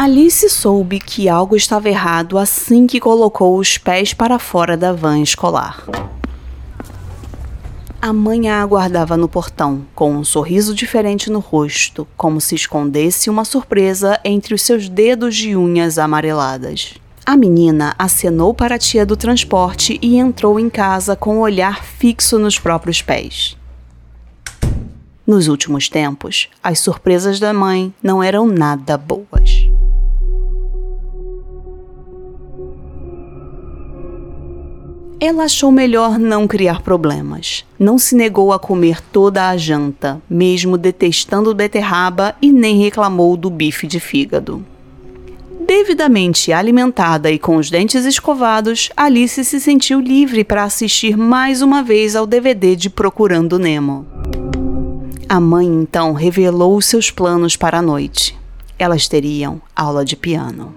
Alice soube que algo estava errado assim que colocou os pés para fora da van escolar. A mãe a aguardava no portão, com um sorriso diferente no rosto, como se escondesse uma surpresa entre os seus dedos de unhas amareladas. A menina acenou para a tia do transporte e entrou em casa com o olhar fixo nos próprios pés. Nos últimos tempos, as surpresas da mãe não eram nada boas. Ela achou melhor não criar problemas. Não se negou a comer toda a janta, mesmo detestando beterraba e nem reclamou do bife de fígado. Devidamente alimentada e com os dentes escovados, Alice se sentiu livre para assistir mais uma vez ao DVD de Procurando Nemo. A mãe então revelou seus planos para a noite. Elas teriam aula de piano.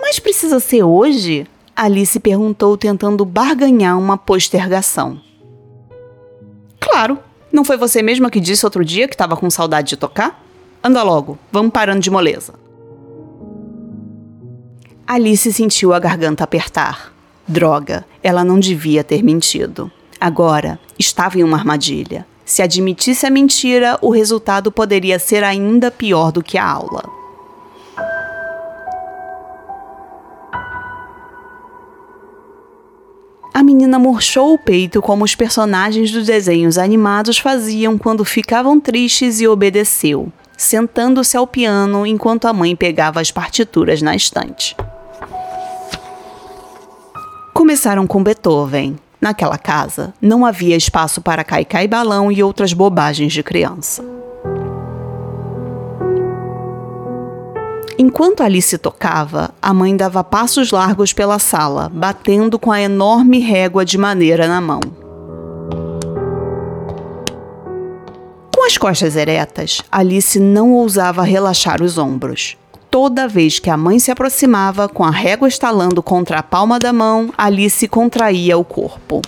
Mas precisa ser hoje? Alice perguntou, tentando barganhar uma postergação. Claro, não foi você mesma que disse outro dia que estava com saudade de tocar? Anda logo, vamos parando de moleza. Alice sentiu a garganta apertar. Droga, ela não devia ter mentido. Agora, estava em uma armadilha. Se admitisse a mentira, o resultado poderia ser ainda pior do que a aula. A menina murchou o peito como os personagens dos desenhos animados faziam quando ficavam tristes e obedeceu, sentando-se ao piano enquanto a mãe pegava as partituras na estante. Começaram com Beethoven. Naquela casa, não havia espaço para caicai balão e outras bobagens de criança. Enquanto Alice tocava, a mãe dava passos largos pela sala, batendo com a enorme régua de maneira na mão. Com as costas eretas, Alice não ousava relaxar os ombros. Toda vez que a mãe se aproximava, com a régua estalando contra a palma da mão, Alice contraía o corpo.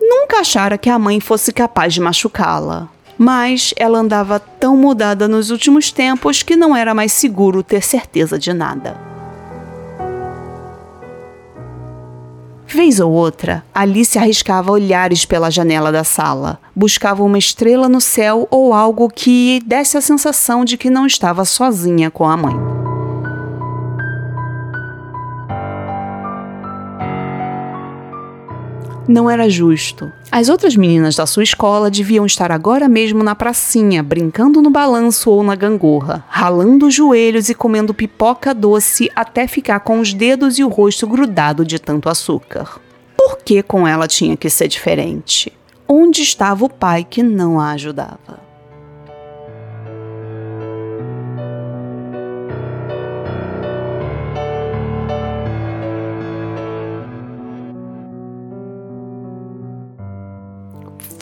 nunca achara que a mãe fosse capaz de machucá-la. Mas ela andava tão mudada nos últimos tempos que não era mais seguro ter certeza de nada. Vez ou outra, Alice arriscava olhares pela janela da sala, buscava uma estrela no céu ou algo que desse a sensação de que não estava sozinha com a mãe. Não era justo. As outras meninas da sua escola deviam estar agora mesmo na pracinha, brincando no balanço ou na gangorra, ralando os joelhos e comendo pipoca doce até ficar com os dedos e o rosto grudado de tanto açúcar. Por que com ela tinha que ser diferente? Onde estava o pai que não a ajudava?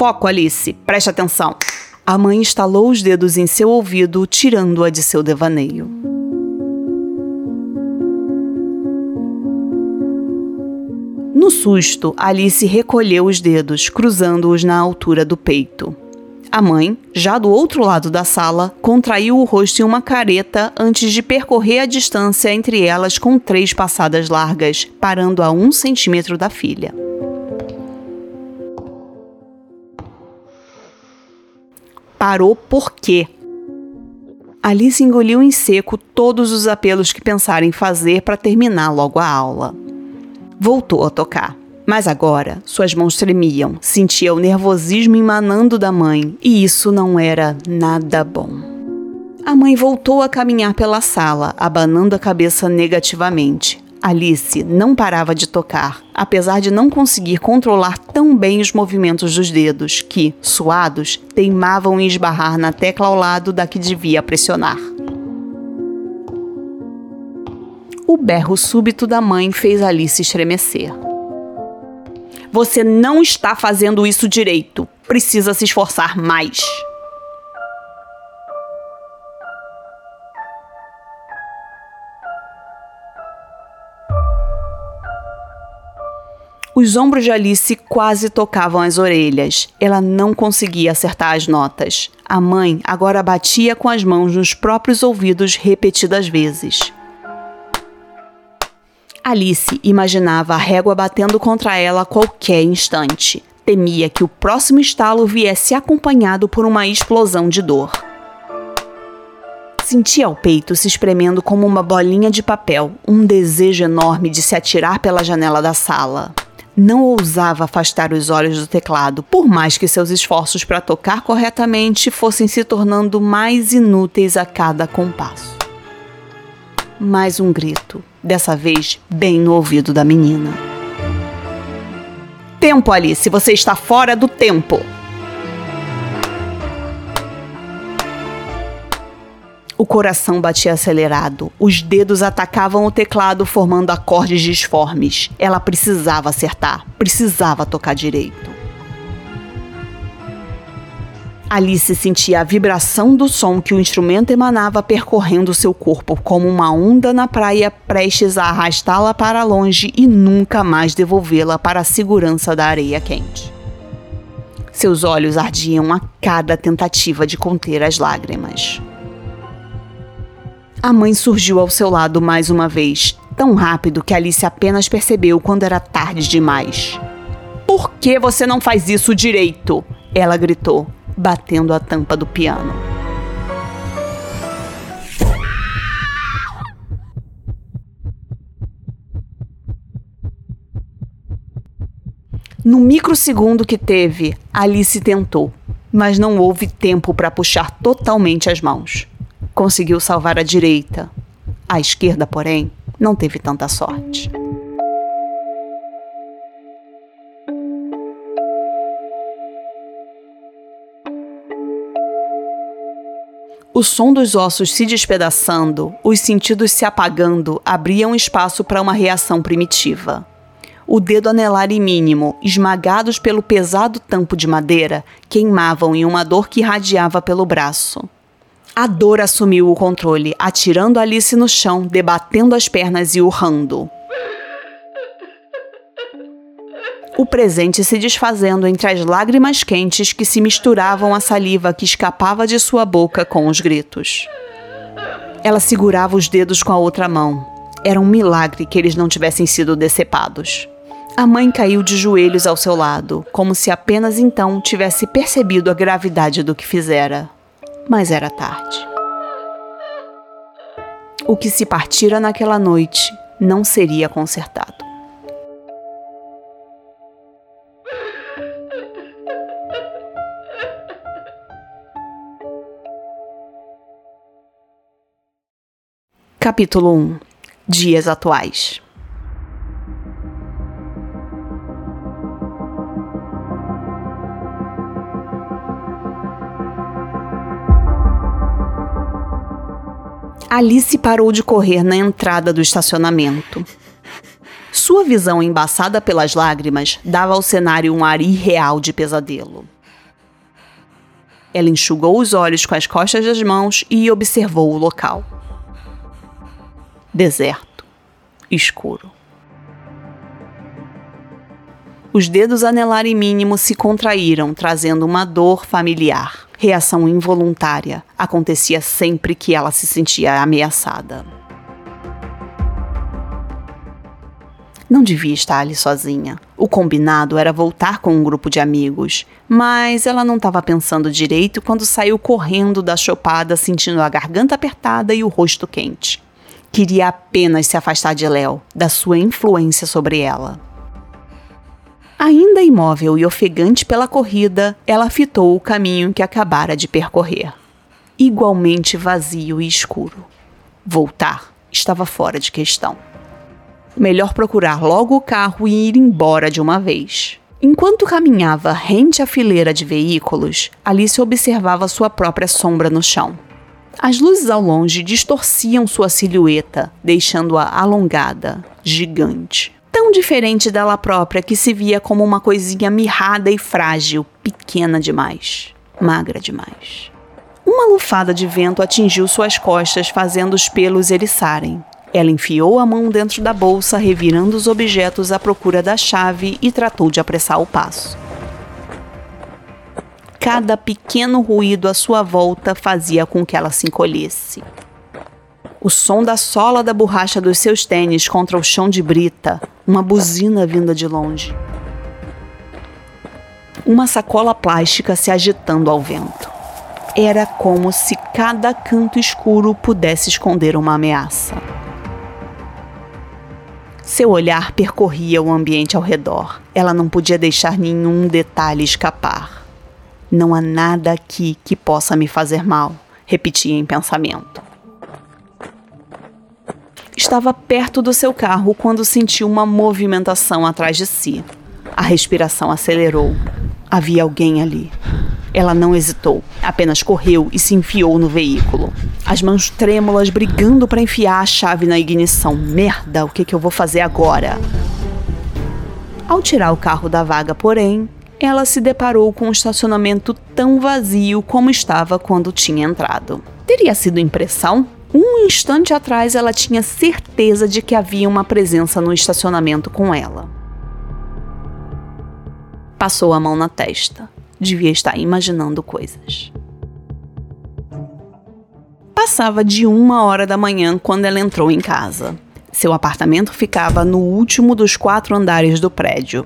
Foco, Alice, preste atenção. A mãe estalou os dedos em seu ouvido, tirando-a de seu devaneio. No susto, Alice recolheu os dedos, cruzando-os na altura do peito. A mãe, já do outro lado da sala, contraiu o rosto em uma careta antes de percorrer a distância entre elas com três passadas largas, parando a um centímetro da filha. Parou por quê? Alice engoliu em seco todos os apelos que pensara em fazer para terminar logo a aula. Voltou a tocar. Mas agora suas mãos tremiam, sentia o nervosismo emanando da mãe, e isso não era nada bom. A mãe voltou a caminhar pela sala, abanando a cabeça negativamente. Alice não parava de tocar, apesar de não conseguir controlar tão bem os movimentos dos dedos, que, suados, teimavam em esbarrar na tecla ao lado da que devia pressionar. O berro súbito da mãe fez Alice estremecer. Você não está fazendo isso direito. Precisa se esforçar mais. Os ombros de Alice quase tocavam as orelhas. Ela não conseguia acertar as notas. A mãe agora batia com as mãos nos próprios ouvidos repetidas vezes. Alice imaginava a régua batendo contra ela a qualquer instante. Temia que o próximo estalo viesse acompanhado por uma explosão de dor. Sentia o peito se espremendo como uma bolinha de papel, um desejo enorme de se atirar pela janela da sala não ousava afastar os olhos do teclado, por mais que seus esforços para tocar corretamente fossem se tornando mais inúteis a cada compasso. Mais um grito, dessa vez bem no ouvido da menina. Tempo, Alice, você está fora do tempo! O coração batia acelerado. Os dedos atacavam o teclado, formando acordes disformes. Ela precisava acertar, precisava tocar direito. Alice sentia a vibração do som que o instrumento emanava percorrendo seu corpo, como uma onda na praia prestes a arrastá-la para longe e nunca mais devolvê-la para a segurança da areia quente. Seus olhos ardiam a cada tentativa de conter as lágrimas. A mãe surgiu ao seu lado mais uma vez, tão rápido que Alice apenas percebeu quando era tarde demais. Por que você não faz isso direito? Ela gritou, batendo a tampa do piano. No microsegundo que teve, Alice tentou, mas não houve tempo para puxar totalmente as mãos conseguiu salvar a direita. A esquerda, porém, não teve tanta sorte. O som dos ossos se despedaçando, os sentidos se apagando, abriam espaço para uma reação primitiva. O dedo anelar e mínimo, esmagados pelo pesado tampo de madeira, queimavam em uma dor que irradiava pelo braço. A dor assumiu o controle, atirando Alice no chão, debatendo as pernas e urrando. O presente se desfazendo entre as lágrimas quentes que se misturavam à saliva que escapava de sua boca com os gritos. Ela segurava os dedos com a outra mão. Era um milagre que eles não tivessem sido decepados. A mãe caiu de joelhos ao seu lado, como se apenas então tivesse percebido a gravidade do que fizera mas era tarde. O que se partira naquela noite não seria consertado. Capítulo 1 Dias Atuais Alice parou de correr na entrada do estacionamento. Sua visão embaçada pelas lágrimas dava ao cenário um ar irreal de pesadelo. Ela enxugou os olhos com as costas das mãos e observou o local. Deserto. Escuro. Os dedos anelar e mínimo se contraíram, trazendo uma dor familiar. Reação involuntária. Acontecia sempre que ela se sentia ameaçada. Não devia estar ali sozinha. O combinado era voltar com um grupo de amigos, mas ela não estava pensando direito quando saiu correndo da chopada, sentindo a garganta apertada e o rosto quente. Queria apenas se afastar de Léo, da sua influência sobre ela. Ainda imóvel e ofegante pela corrida, ela fitou o caminho que acabara de percorrer. Igualmente vazio e escuro. Voltar estava fora de questão. Melhor procurar logo o carro e ir embora de uma vez. Enquanto caminhava rente à fileira de veículos, Alice observava sua própria sombra no chão. As luzes ao longe distorciam sua silhueta, deixando-a alongada, gigante tão diferente dela própria que se via como uma coisinha mirrada e frágil, pequena demais, magra demais. Uma lufada de vento atingiu suas costas, fazendo os pelos eriçarem. Ela enfiou a mão dentro da bolsa, revirando os objetos à procura da chave e tratou de apressar o passo. Cada pequeno ruído à sua volta fazia com que ela se encolhesse. O som da sola da borracha dos seus tênis contra o chão de brita, uma buzina vinda de longe. Uma sacola plástica se agitando ao vento. Era como se cada canto escuro pudesse esconder uma ameaça. Seu olhar percorria o ambiente ao redor. Ela não podia deixar nenhum detalhe escapar. Não há nada aqui que possa me fazer mal, repetia em pensamento. Estava perto do seu carro quando sentiu uma movimentação atrás de si. A respiração acelerou. Havia alguém ali. Ela não hesitou, apenas correu e se enfiou no veículo. As mãos trêmulas brigando para enfiar a chave na ignição. Merda, o que, que eu vou fazer agora? Ao tirar o carro da vaga, porém, ela se deparou com um estacionamento tão vazio como estava quando tinha entrado. Teria sido impressão? Um instante atrás ela tinha certeza de que havia uma presença no estacionamento com ela. Passou a mão na testa. Devia estar imaginando coisas. Passava de uma hora da manhã quando ela entrou em casa. Seu apartamento ficava no último dos quatro andares do prédio.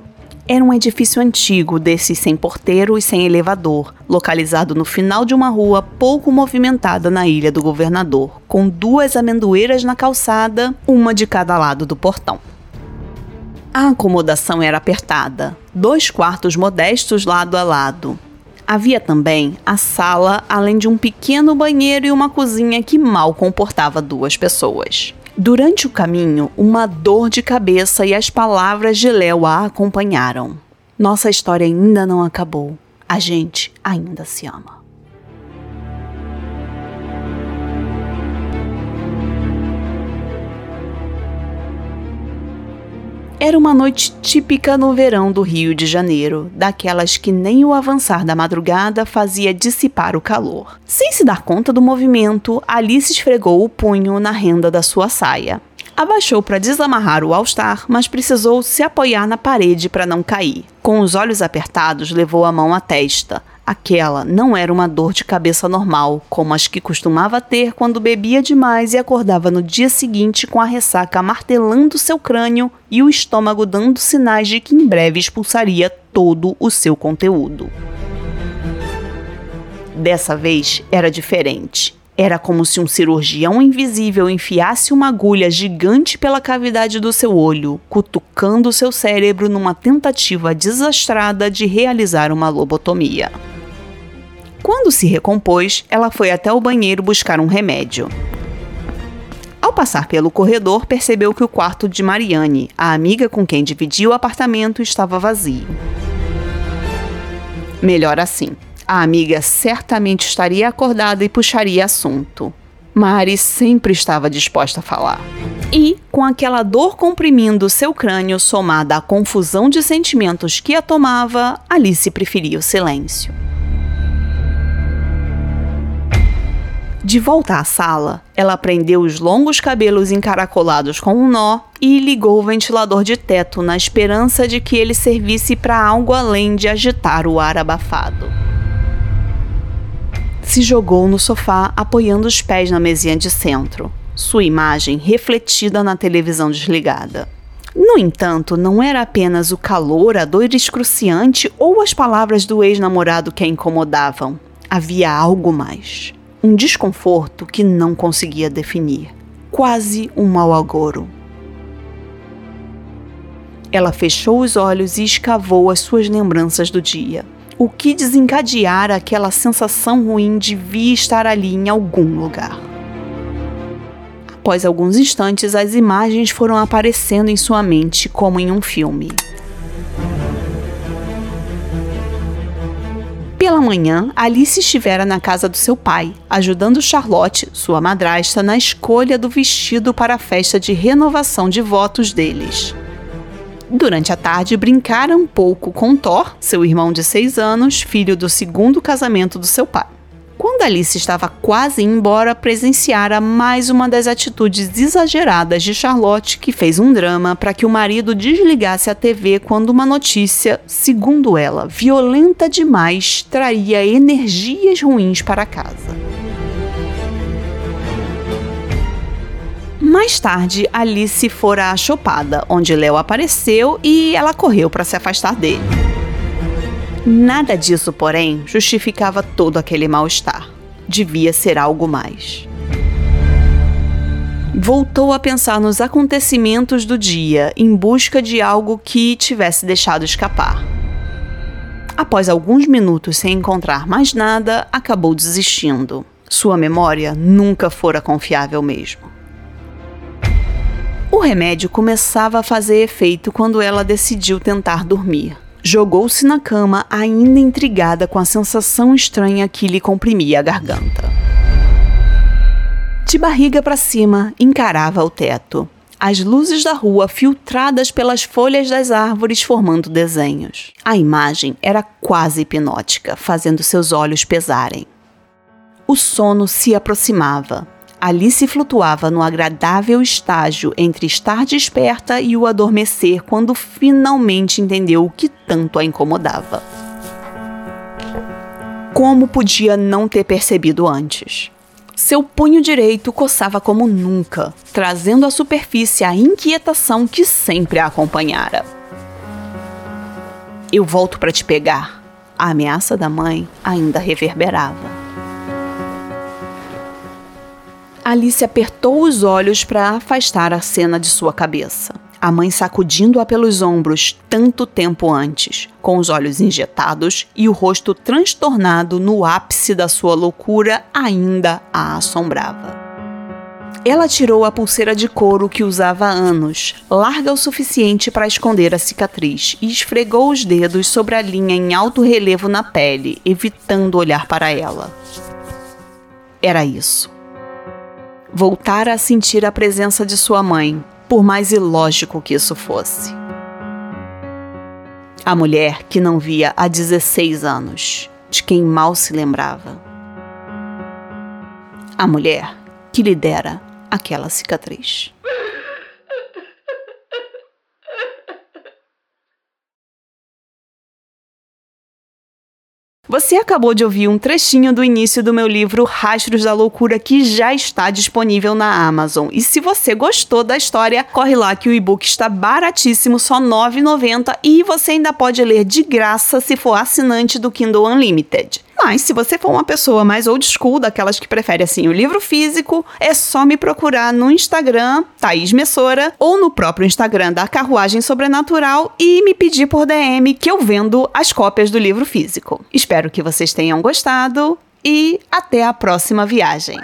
Era um edifício antigo, desses sem porteiro e sem elevador, localizado no final de uma rua pouco movimentada na Ilha do Governador, com duas amendoeiras na calçada, uma de cada lado do portão. A acomodação era apertada, dois quartos modestos lado a lado. Havia também a sala, além de um pequeno banheiro e uma cozinha que mal comportava duas pessoas. Durante o caminho, uma dor de cabeça e as palavras de Léo a acompanharam. Nossa história ainda não acabou. A gente ainda se ama. Era uma noite típica no verão do Rio de Janeiro, daquelas que nem o avançar da madrugada fazia dissipar o calor. Sem se dar conta do movimento, Alice esfregou o punho na renda da sua saia. Abaixou para desamarrar o All-Star, mas precisou se apoiar na parede para não cair. Com os olhos apertados, levou a mão à testa. Aquela não era uma dor de cabeça normal, como as que costumava ter quando bebia demais e acordava no dia seguinte com a ressaca martelando seu crânio e o estômago dando sinais de que em breve expulsaria todo o seu conteúdo. Dessa vez era diferente. Era como se um cirurgião invisível enfiasse uma agulha gigante pela cavidade do seu olho, cutucando seu cérebro numa tentativa desastrada de realizar uma lobotomia. Quando se recompôs, ela foi até o banheiro buscar um remédio. Ao passar pelo corredor, percebeu que o quarto de Mariane, a amiga com quem dividia o apartamento, estava vazio. Melhor assim. A amiga certamente estaria acordada e puxaria assunto. Mari sempre estava disposta a falar. E, com aquela dor comprimindo seu crânio somada à confusão de sentimentos que a tomava, Alice preferia o silêncio. De volta à sala, ela prendeu os longos cabelos encaracolados com um nó e ligou o ventilador de teto na esperança de que ele servisse para algo além de agitar o ar abafado. Se jogou no sofá, apoiando os pés na mesinha de centro, sua imagem refletida na televisão desligada. No entanto, não era apenas o calor, a dor excruciante ou as palavras do ex-namorado que a incomodavam. Havia algo mais um desconforto que não conseguia definir, quase um mau agouro. Ela fechou os olhos e escavou as suas lembranças do dia. O que desencadeara aquela sensação ruim devia estar ali em algum lugar. Após alguns instantes, as imagens foram aparecendo em sua mente como em um filme. Pela manhã, Alice estivera na casa do seu pai, ajudando Charlotte, sua madrasta, na escolha do vestido para a festa de renovação de votos deles. Durante a tarde, brincaram um pouco com Thor, seu irmão de seis anos, filho do segundo casamento do seu pai. Quando Alice estava quase embora, presenciara mais uma das atitudes exageradas de Charlotte, que fez um drama para que o marido desligasse a TV quando uma notícia, segundo ela, violenta demais, traria energias ruins para casa. Mais tarde, Alice fora achopada, onde Léo apareceu e ela correu para se afastar dele. Nada disso, porém, justificava todo aquele mal-estar. Devia ser algo mais. Voltou a pensar nos acontecimentos do dia em busca de algo que tivesse deixado escapar. Após alguns minutos sem encontrar mais nada, acabou desistindo. Sua memória nunca fora confiável mesmo. O remédio começava a fazer efeito quando ela decidiu tentar dormir. Jogou-se na cama, ainda intrigada com a sensação estranha que lhe comprimia a garganta. De barriga para cima, encarava o teto. As luzes da rua filtradas pelas folhas das árvores formando desenhos. A imagem era quase hipnótica, fazendo seus olhos pesarem. O sono se aproximava. Alice flutuava no agradável estágio entre estar desperta e o adormecer quando finalmente entendeu o que tanto a incomodava. Como podia não ter percebido antes? Seu punho direito coçava como nunca, trazendo à superfície a inquietação que sempre a acompanhara. Eu volto para te pegar. A ameaça da mãe ainda reverberava. Alice apertou os olhos para afastar a cena de sua cabeça. A mãe sacudindo-a pelos ombros tanto tempo antes, com os olhos injetados e o rosto transtornado no ápice da sua loucura, ainda a assombrava. Ela tirou a pulseira de couro que usava há anos, larga o suficiente para esconder a cicatriz, e esfregou os dedos sobre a linha em alto relevo na pele, evitando olhar para ela. Era isso voltara a sentir a presença de sua mãe, por mais ilógico que isso fosse. A mulher que não via há 16 anos, de quem mal se lembrava. A mulher que lhe dera aquela cicatriz. Você acabou de ouvir um trechinho do início do meu livro Rastros da Loucura, que já está disponível na Amazon. E se você gostou da história, corre lá que o e-book está baratíssimo, só R$ 9,90 e você ainda pode ler de graça se for assinante do Kindle Unlimited. Mas se você for uma pessoa mais old school, daquelas que prefere assim o livro físico, é só me procurar no Instagram, Thaís Messora, ou no próprio Instagram da Carruagem Sobrenatural e me pedir por DM que eu vendo as cópias do livro físico. Espero que vocês tenham gostado e até a próxima viagem.